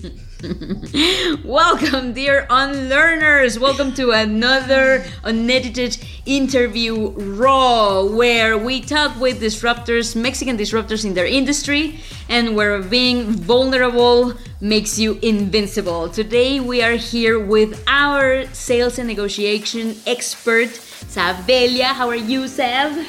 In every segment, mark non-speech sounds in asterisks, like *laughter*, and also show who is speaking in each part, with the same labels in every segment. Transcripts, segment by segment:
Speaker 1: *laughs* Welcome, dear unlearners. Welcome to another unedited interview raw, where we talk with disruptors, Mexican disruptors in their industry, and where being vulnerable makes you invincible. Today, we are here with our sales and negotiation expert, Sabelia. How are you, Sab?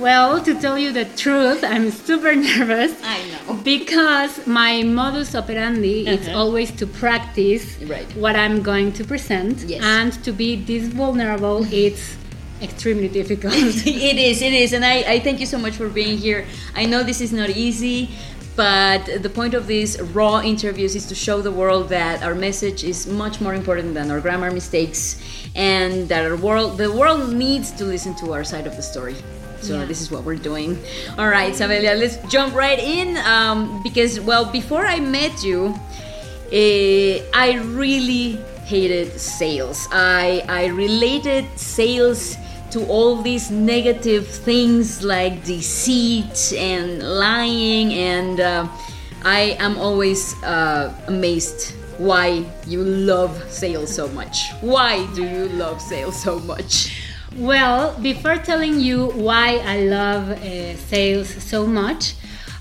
Speaker 2: Well, to tell you the truth, I'm super *laughs* nervous.
Speaker 1: I know.
Speaker 2: Because my modus operandi is
Speaker 1: Uh-huh.
Speaker 2: always to practice
Speaker 1: Right.
Speaker 2: what I'm going to present.
Speaker 1: Yes.
Speaker 2: And to be this vulnerable, *laughs* it's extremely difficult. *laughs*
Speaker 1: it is, it is, and I, I thank you so much for being here. I know this is not easy, but the point of these raw interviews is to show the world that our message is much more important than our grammar mistakes, and that our world, the world needs to listen to our side of the story. So
Speaker 2: Yeah.
Speaker 1: this is what we're doing. All right, Sabelia, let's jump right in um, because well, before I met you, eh, I really hated sales. I I related sales to all these negative things like deceit and lying, and uh, I am always uh, amazed why you love sales so much. Why do you love sales so much?
Speaker 2: Well, before telling you why I love uh, sales so much,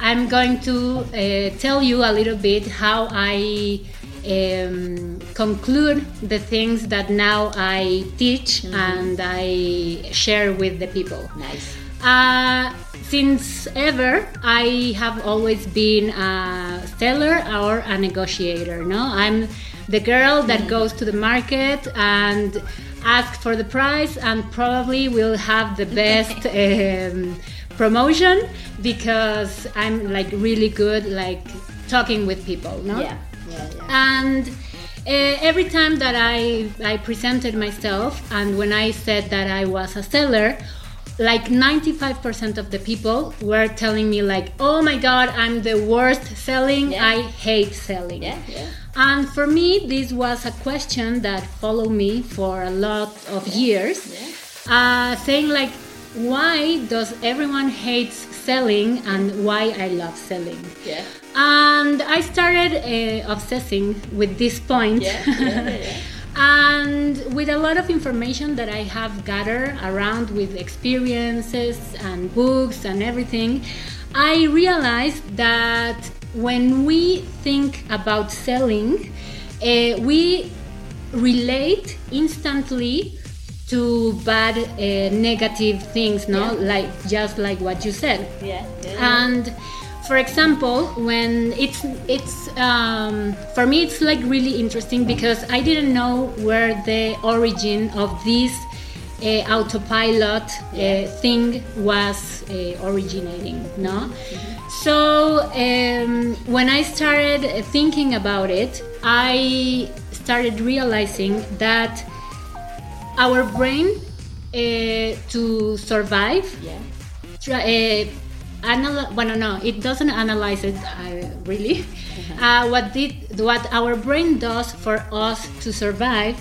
Speaker 2: I'm going to uh, tell you a little bit how I um, conclude the things that now I teach and I share with the people.
Speaker 1: Nice.
Speaker 2: Uh, since ever, I have always been a seller or a negotiator. No, I'm the girl that goes to the market and asks for the price, and probably we'll have the best *laughs* um, promotion because I'm like really good, like talking with people. No.
Speaker 1: Yeah. Yeah. Yeah.
Speaker 2: And uh, every time that I, I presented myself and when I said that I was a seller, like 95% of the people were telling me like, "Oh my god, I'm the worst selling.
Speaker 1: Yeah.
Speaker 2: I hate selling."
Speaker 1: Yeah. Yeah.
Speaker 2: And for me, this was a question that followed me for a lot of years, uh, saying like, "Why does everyone hate selling and why I love selling?"
Speaker 1: Yeah.
Speaker 2: And I started uh, obsessing with this point.
Speaker 1: Yeah, yeah, yeah. *laughs*
Speaker 2: and with a lot of information that I have gathered around with experiences and books and everything, I realized that when we think about selling, uh, we relate instantly to bad uh, negative things no
Speaker 1: Yeah.
Speaker 2: like just like what you said
Speaker 1: Yeah.
Speaker 2: and for example when it's it's um, for me it's like really interesting because i didn't know where the origin of this uh, autopilot uh, thing was uh, originating no? So um, when i started thinking about it i started realizing that our brain uh, to survive
Speaker 1: Yeah.
Speaker 2: uh, anal- well, no, it doesn't analyze it uh, really. Uh, what did what our brain does for us to survive,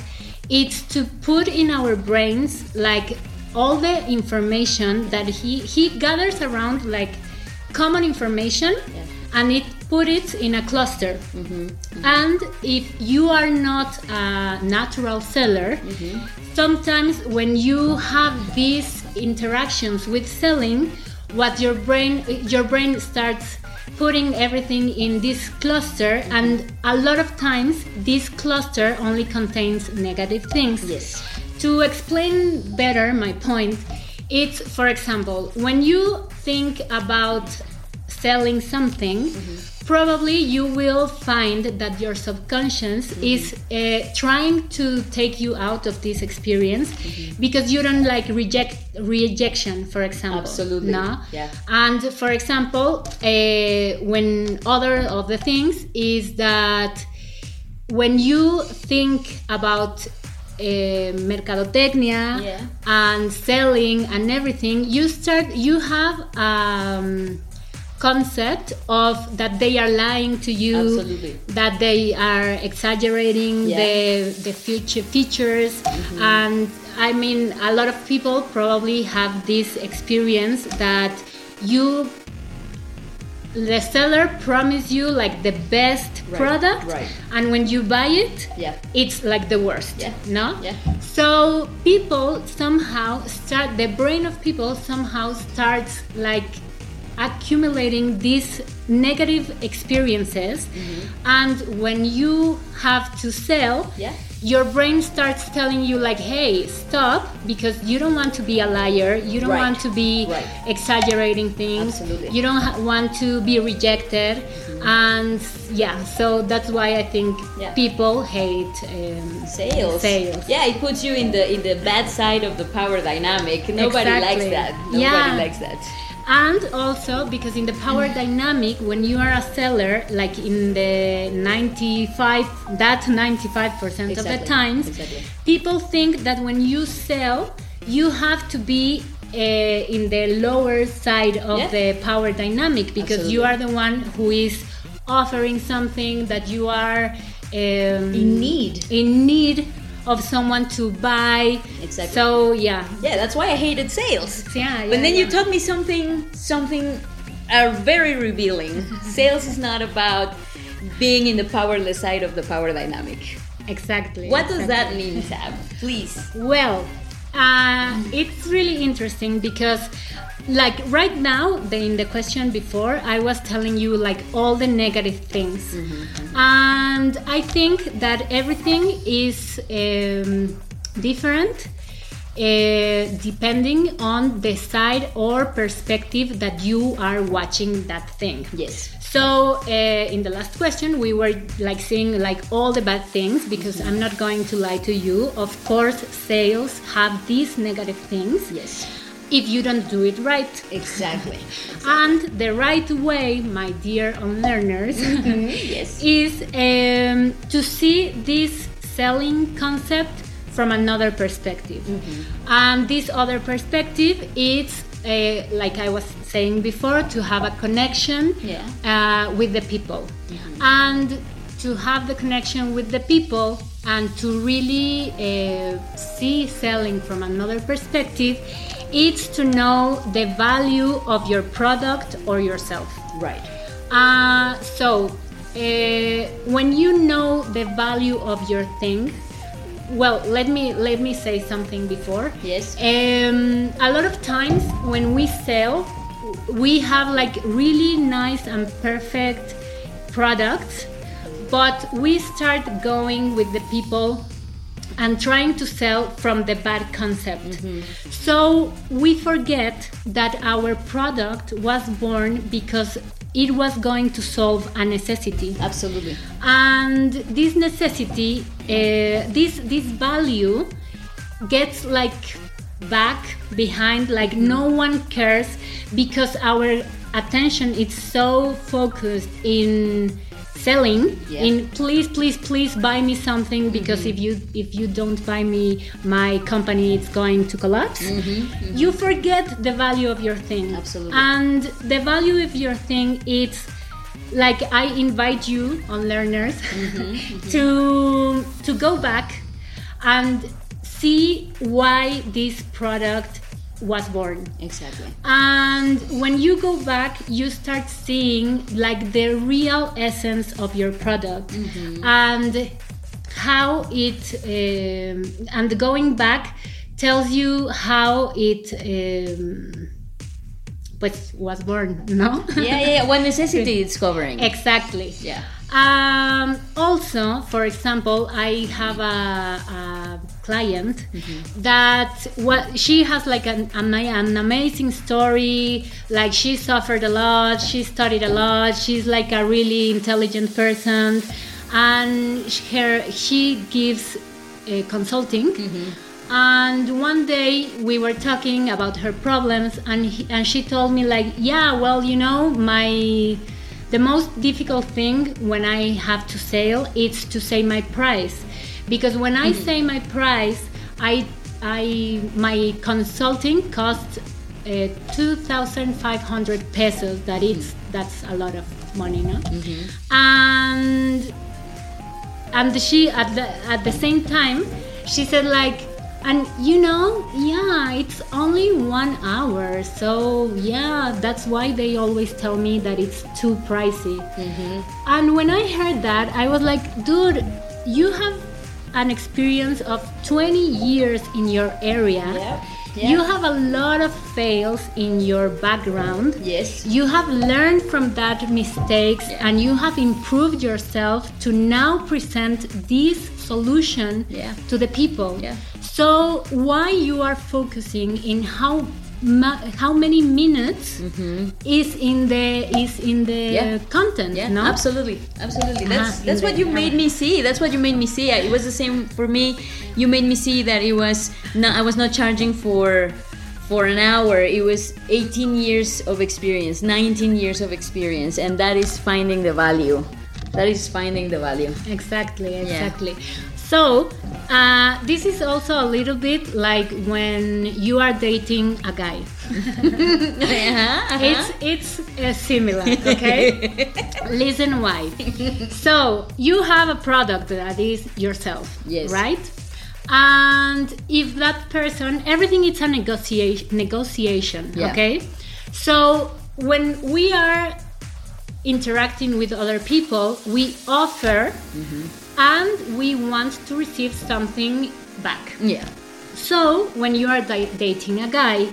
Speaker 2: it's to put in our brains like all the information that he he gathers around like common information,
Speaker 1: Yeah.
Speaker 2: and it put it in a cluster. And if you are not a natural seller, sometimes when you have these interactions with selling, what your brain your brain starts putting everything in this cluster and a lot of times this cluster only contains negative things
Speaker 1: Yes.
Speaker 2: to explain better my point, it's for example, when you think about selling something, mm-hmm. Probably you will find that your subconscious is uh, trying to take you out of this experience because you don't like reject rejection, for example.
Speaker 1: Absolutely.
Speaker 2: No.
Speaker 1: Yeah.
Speaker 2: And for example, uh, when other of the things is that when you think about uh, mercadotecnia
Speaker 1: Yeah.
Speaker 2: and selling and everything, you start you have um, concept of that they are lying to you,
Speaker 1: Absolutely.
Speaker 2: that they are exaggerating
Speaker 1: Yeah.
Speaker 2: the the future features, mm-hmm. and I mean a lot of people probably have this experience that you the seller promise you like the best
Speaker 1: Right,
Speaker 2: product
Speaker 1: right.
Speaker 2: and when you buy it
Speaker 1: Yeah.
Speaker 2: it's like the worst
Speaker 1: Yeah,
Speaker 2: no
Speaker 1: yeah.
Speaker 2: so people somehow start the brain of people somehow starts like accumulating these negative experiences and when you have to sell
Speaker 1: Mm-hmm. Yeah.
Speaker 2: your brain starts telling you like hey stop because you don't want to be a liar you don't
Speaker 1: Right.
Speaker 2: want to be
Speaker 1: Right.
Speaker 2: exaggerating things
Speaker 1: Absolutely.
Speaker 2: you don't ha- want to be rejected and yeah so that's why i think
Speaker 1: Yeah.
Speaker 2: people hate um,
Speaker 1: Sales.
Speaker 2: Sales.
Speaker 1: Yeah, it puts you in the in the bad side of the power dynamic. Nobody likes that. Nobody
Speaker 2: Yeah.
Speaker 1: likes that.
Speaker 2: And also because in the power dynamic when you are a seller like in the 95 that 95% of the times
Speaker 1: Exactly.
Speaker 2: people think that when you sell you have to be uh, in the lower side of the power dynamic because you are the one who is offering something that you are um,
Speaker 1: In need.
Speaker 2: in need of someone to buy
Speaker 1: Exactly.
Speaker 2: so yeah
Speaker 1: Yeah, that's why I hated sales.
Speaker 2: Yeah,
Speaker 1: But
Speaker 2: yeah,
Speaker 1: then you taught me something something uh, very revealing. *laughs* sales is not about being in the powerless side of the power dynamic.
Speaker 2: exactly
Speaker 1: What does that mean, Sam? *laughs* Please.
Speaker 2: Well, uh, it's really interesting because, like right now, the, in the question before, I was telling you like all the negative things, and I think that everything is um, different. Uh, depending on the side or perspective that you are watching that thing.
Speaker 1: Yes.
Speaker 2: So uh, in the last question, we were like saying like all the bad things because I'm not going to lie to you. Of course, sales have these negative things
Speaker 1: Yes.
Speaker 2: If you don't do it right.
Speaker 1: Exactly.
Speaker 2: And the right way, my dear unlearners, *laughs*
Speaker 1: yes.
Speaker 2: is um, to see this selling concept from another perspective. And this other perspective is, uh, like I was saying before, to have a connection
Speaker 1: Yeah.
Speaker 2: uh, with the people. And to have the connection with the people and to really uh, see selling from another perspective, it's to know the value of your product or yourself.
Speaker 1: Right.
Speaker 2: Uh, so, uh, when you know the value of your thing, well, let me let me say something before.
Speaker 1: Yes.
Speaker 2: Um, a lot of times when we sell, we have like really nice and perfect products, but we start going with the people and trying to sell from the bad concept. So we forget that our product was born because it was going to solve a necessity
Speaker 1: Absolutely.
Speaker 2: and this necessity uh, this this value gets like back behind like no one cares because our attention is so focused in selling
Speaker 1: Yeah.
Speaker 2: in please please please buy me something because mm-hmm. if you if you don't buy me my company it's going to collapse. Mm-hmm, mm-hmm. You forget the value of your thing.
Speaker 1: Absolutely.
Speaker 2: and the value of your thing it's like I invite you unlearners *laughs* to to go back and see why this product was born.
Speaker 1: Exactly.
Speaker 2: And when you go back, you start seeing like the real essence of your product and how it um, and going back tells you how it um, pues, was born, no?
Speaker 1: Yeah, yeah, yeah. What necessity *laughs* is covering.
Speaker 2: exactly.
Speaker 1: Yeah.
Speaker 2: Um, also, for example, I have a, a client that what she has like an, an, amazing story. Like she suffered a lot, she studied a lot. She's like a really intelligent person, and her she gives uh, consulting. And one day we were talking about her problems, and he, and she told me like, yeah, well, you know, my the most difficult thing when I have to sell is to say my price, because when I mm-hmm. say my price, I I my consulting costs uh, two thousand five hundred pesos. That is mm-hmm. that's a lot of money, no? Mm-hmm. And and she at the at the same time she said like and you know yeah it's only one hour so yeah that's why they always tell me that it's too pricey. Mm-hmm. And when i heard that i was like dude you have an experience of 20 years in your area
Speaker 1: Yeah,
Speaker 2: you have a lot of fails in your background
Speaker 1: Yes.
Speaker 2: you have learned from that mistakes
Speaker 1: Yeah.
Speaker 2: and you have improved yourself to now present this solution
Speaker 1: Yeah.
Speaker 2: to the people
Speaker 1: Yeah.
Speaker 2: so why you are focusing in how ma- how many minutes is in the is in the
Speaker 1: Mm-hmm. Yeah.
Speaker 2: content
Speaker 1: Yeah,
Speaker 2: no
Speaker 1: absolutely, absolutely. That's that's
Speaker 2: in
Speaker 1: what
Speaker 2: the-
Speaker 1: you made me see. That's what you made me see. It was the same for me. You made me see that it was not. I was not charging for for an hour. It was 18 years of experience, 19 years of experience, and that is finding the value. That is finding the value.
Speaker 2: Exactly, exactly. So, uh, this is also a little bit like when you are dating a guy.
Speaker 1: Uh-huh, uh-huh.
Speaker 2: It's it's uh, similar, okay? *laughs* Listen why. So, you have a product that is yourself,
Speaker 1: Yes.
Speaker 2: right? And if that person, everything is a negotiation, negotiation,
Speaker 1: Yeah.
Speaker 2: okay? So, when we are interacting with other people, we offer mm-hmm. and we want to receive something back.
Speaker 1: yeah,
Speaker 2: So, when you are di- dating a guy,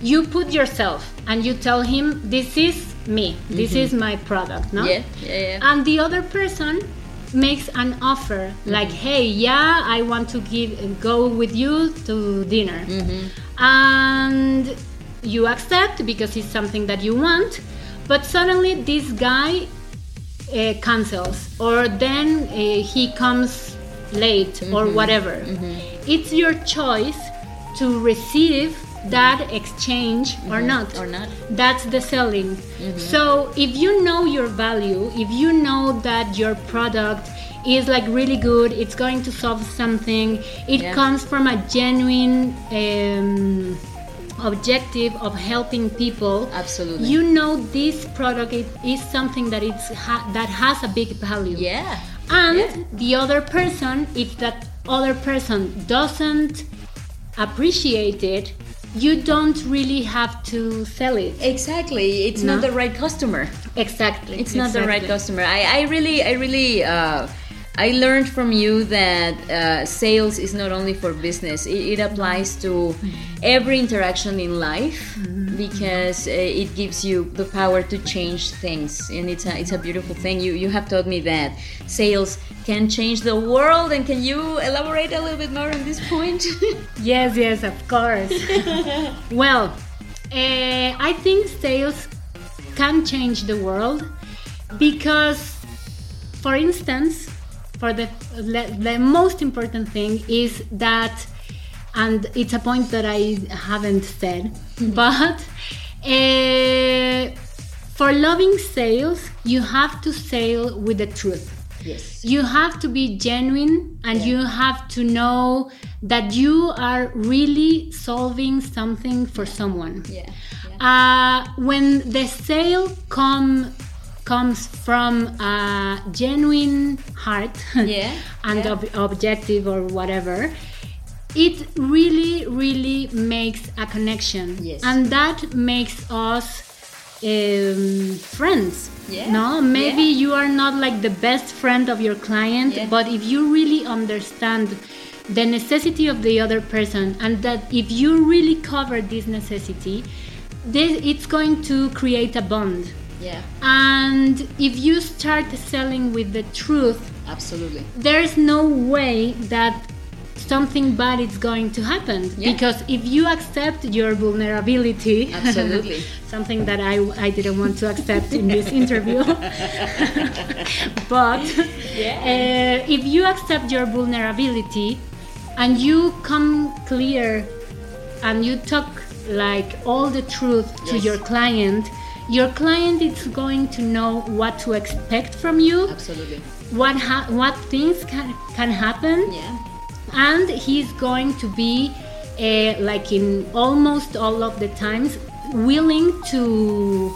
Speaker 2: you put yourself and you tell him, This is me, this mm-hmm. is my product, no?
Speaker 1: yeah, yeah, yeah.
Speaker 2: And the other person makes an offer mm-hmm. like, Hey, yeah, I want to give go with you to dinner. And you accept because it's something that you want, but suddenly this guy uh, cancels or then uh, he comes late or whatever. It's your choice to receive that exchange or not.
Speaker 1: Or not.
Speaker 2: that's the selling. So if you know your value if you know that your product is like really good it's going to solve something it
Speaker 1: Yeah.
Speaker 2: comes from a genuine um, objective of helping people
Speaker 1: Absolutely.
Speaker 2: you know this product it is something that it's ha- that has a big value
Speaker 1: Yeah.
Speaker 2: and
Speaker 1: Yeah.
Speaker 2: the other person if that other person doesn't appreciate it you don't really have to sell it
Speaker 1: Exactly. It's
Speaker 2: No.
Speaker 1: not the right customer.
Speaker 2: exactly
Speaker 1: it's not the right customer I, I really i really uh, i learned from you that uh, sales is not only for business. It, it applies to every interaction in life because uh, it gives you the power to change things. And it's a, it's a beautiful thing. You you have taught me that sales can change the world. And can you elaborate a little bit more on this point? *laughs*
Speaker 2: Yes yes of course. *laughs* Well uh, i think sales can change the world because for instance for the the most important thing is that and it's a point that i haven't said but uh, for loving sales you have to sell with the truth.
Speaker 1: Yes.
Speaker 2: You have to be genuine and
Speaker 1: Yeah.
Speaker 2: you have to know that you are really solving something for someone.
Speaker 1: Yeah,
Speaker 2: uh, when the sale come comes from a genuine heart
Speaker 1: Yeah, *laughs*
Speaker 2: and
Speaker 1: yeah.
Speaker 2: ob- objective or whatever it really really makes a connection
Speaker 1: Yes.
Speaker 2: and that makes us um, friends
Speaker 1: Yeah,
Speaker 2: no maybe
Speaker 1: yeah.
Speaker 2: you are not like the best friend of your client
Speaker 1: Yeah.
Speaker 2: but if you really understand the necessity of the other person and that if you really cover this necessity this, it's going to create a bond
Speaker 1: yeah.
Speaker 2: And if you start selling with the truth
Speaker 1: absolutely.
Speaker 2: there's no way that something bad is going to happen.
Speaker 1: Yeah.
Speaker 2: because if you accept your vulnerability
Speaker 1: Absolutely. *laughs*
Speaker 2: something that I, I didn't want to accept in this *laughs* interview. *laughs* But uh, if you accept your vulnerability and you come clear and you talk like all the truth to your client your client is going to know what to expect from you.
Speaker 1: Absolutely.
Speaker 2: What ha- what things can can happen.
Speaker 1: Yeah.
Speaker 2: And he's going to be uh, like in almost all of the times willing to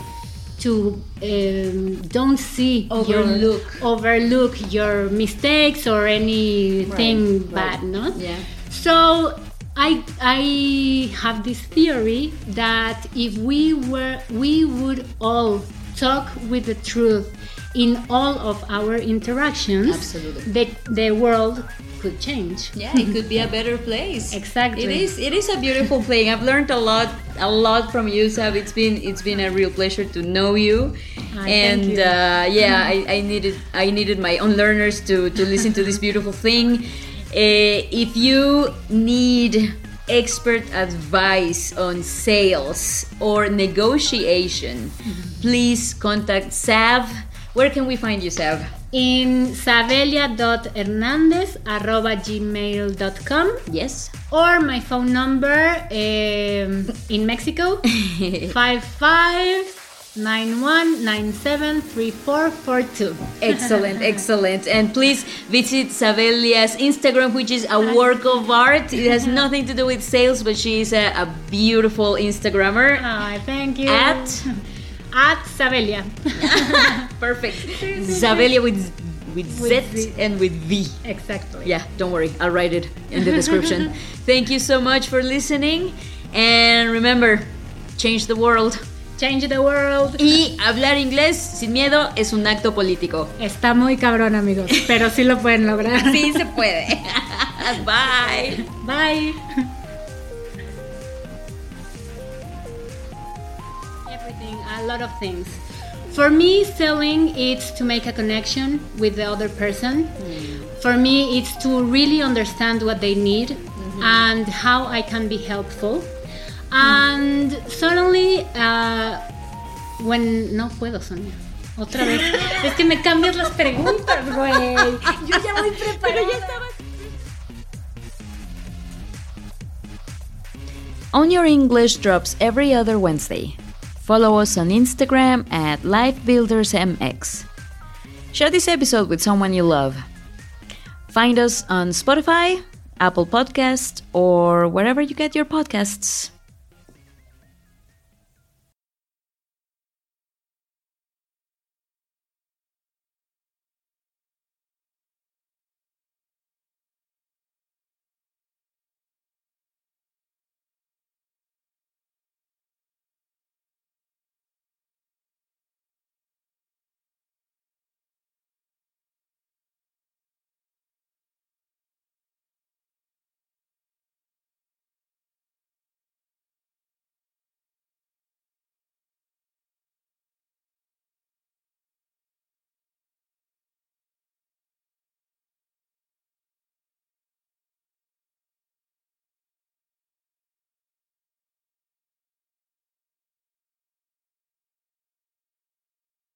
Speaker 2: to um, don't see
Speaker 1: Overlook.
Speaker 2: your, overlook. your mistakes or anything
Speaker 1: Right,
Speaker 2: bad
Speaker 1: right.
Speaker 2: no?
Speaker 1: Yeah.
Speaker 2: So I I have this theory that if we were we would all talk with the truth in all of our interactions,
Speaker 1: Absolutely.
Speaker 2: the the world could change.
Speaker 1: Yeah, it could be a better place.
Speaker 2: Exactly.
Speaker 1: It is. It is a beautiful thing. I've learned a lot, a lot from you, Sab. It's been, it's been a real pleasure to know you.
Speaker 2: Ah,
Speaker 1: and
Speaker 2: thank you.
Speaker 1: Uh, yeah, I, I needed, I needed my unlearners to to listen to this beautiful thing. Uh, if you need expert advice on sales or negotiation,
Speaker 2: Mm-hmm.
Speaker 1: please contact Sav. Where can we find you, Sav?
Speaker 2: In savelia.hernandez@gmail.com
Speaker 1: Yes.
Speaker 2: or my phone number um, in Mexico *laughs* five five nine one nine seven three four four two. *laughs*
Speaker 1: Excellent, excellent. And please visit Savelia's Instagram, which is a work of art. It has *laughs* nothing to do with sales, but she is a, a beautiful Instagrammer.
Speaker 2: Ah, thank you.
Speaker 1: At *laughs*
Speaker 2: at Savelia.
Speaker 1: perfect. Savelia with with Z,
Speaker 2: With Z.
Speaker 1: and with V.
Speaker 2: exactly.
Speaker 1: Yeah, don't worry. I'll write it in the description. Thank you so much for listening. And remember, change the world.
Speaker 2: Change the world.
Speaker 1: Y hablar inglés sin miedo es un acto político.
Speaker 2: Está muy cabrón, amigos, pero sí lo pueden lograr.
Speaker 1: Sí se puede. *laughs* Bye.
Speaker 2: Bye. Everything, a lot of things. For me, selling it's to make a connection with the other person. For me, it's to really understand what they need and how I can be helpful. And suddenly, uh, when no puedo, Sonia. Otra vez. es que me cambias las preguntas, güey. Yo ya voy preparada.
Speaker 1: On Your English drops every other Wednesday. Follow us on Instagram at LifeBuildersMX. Share this episode with someone you love. Find us on Spotify, Apple Podcast, or wherever you get your podcasts.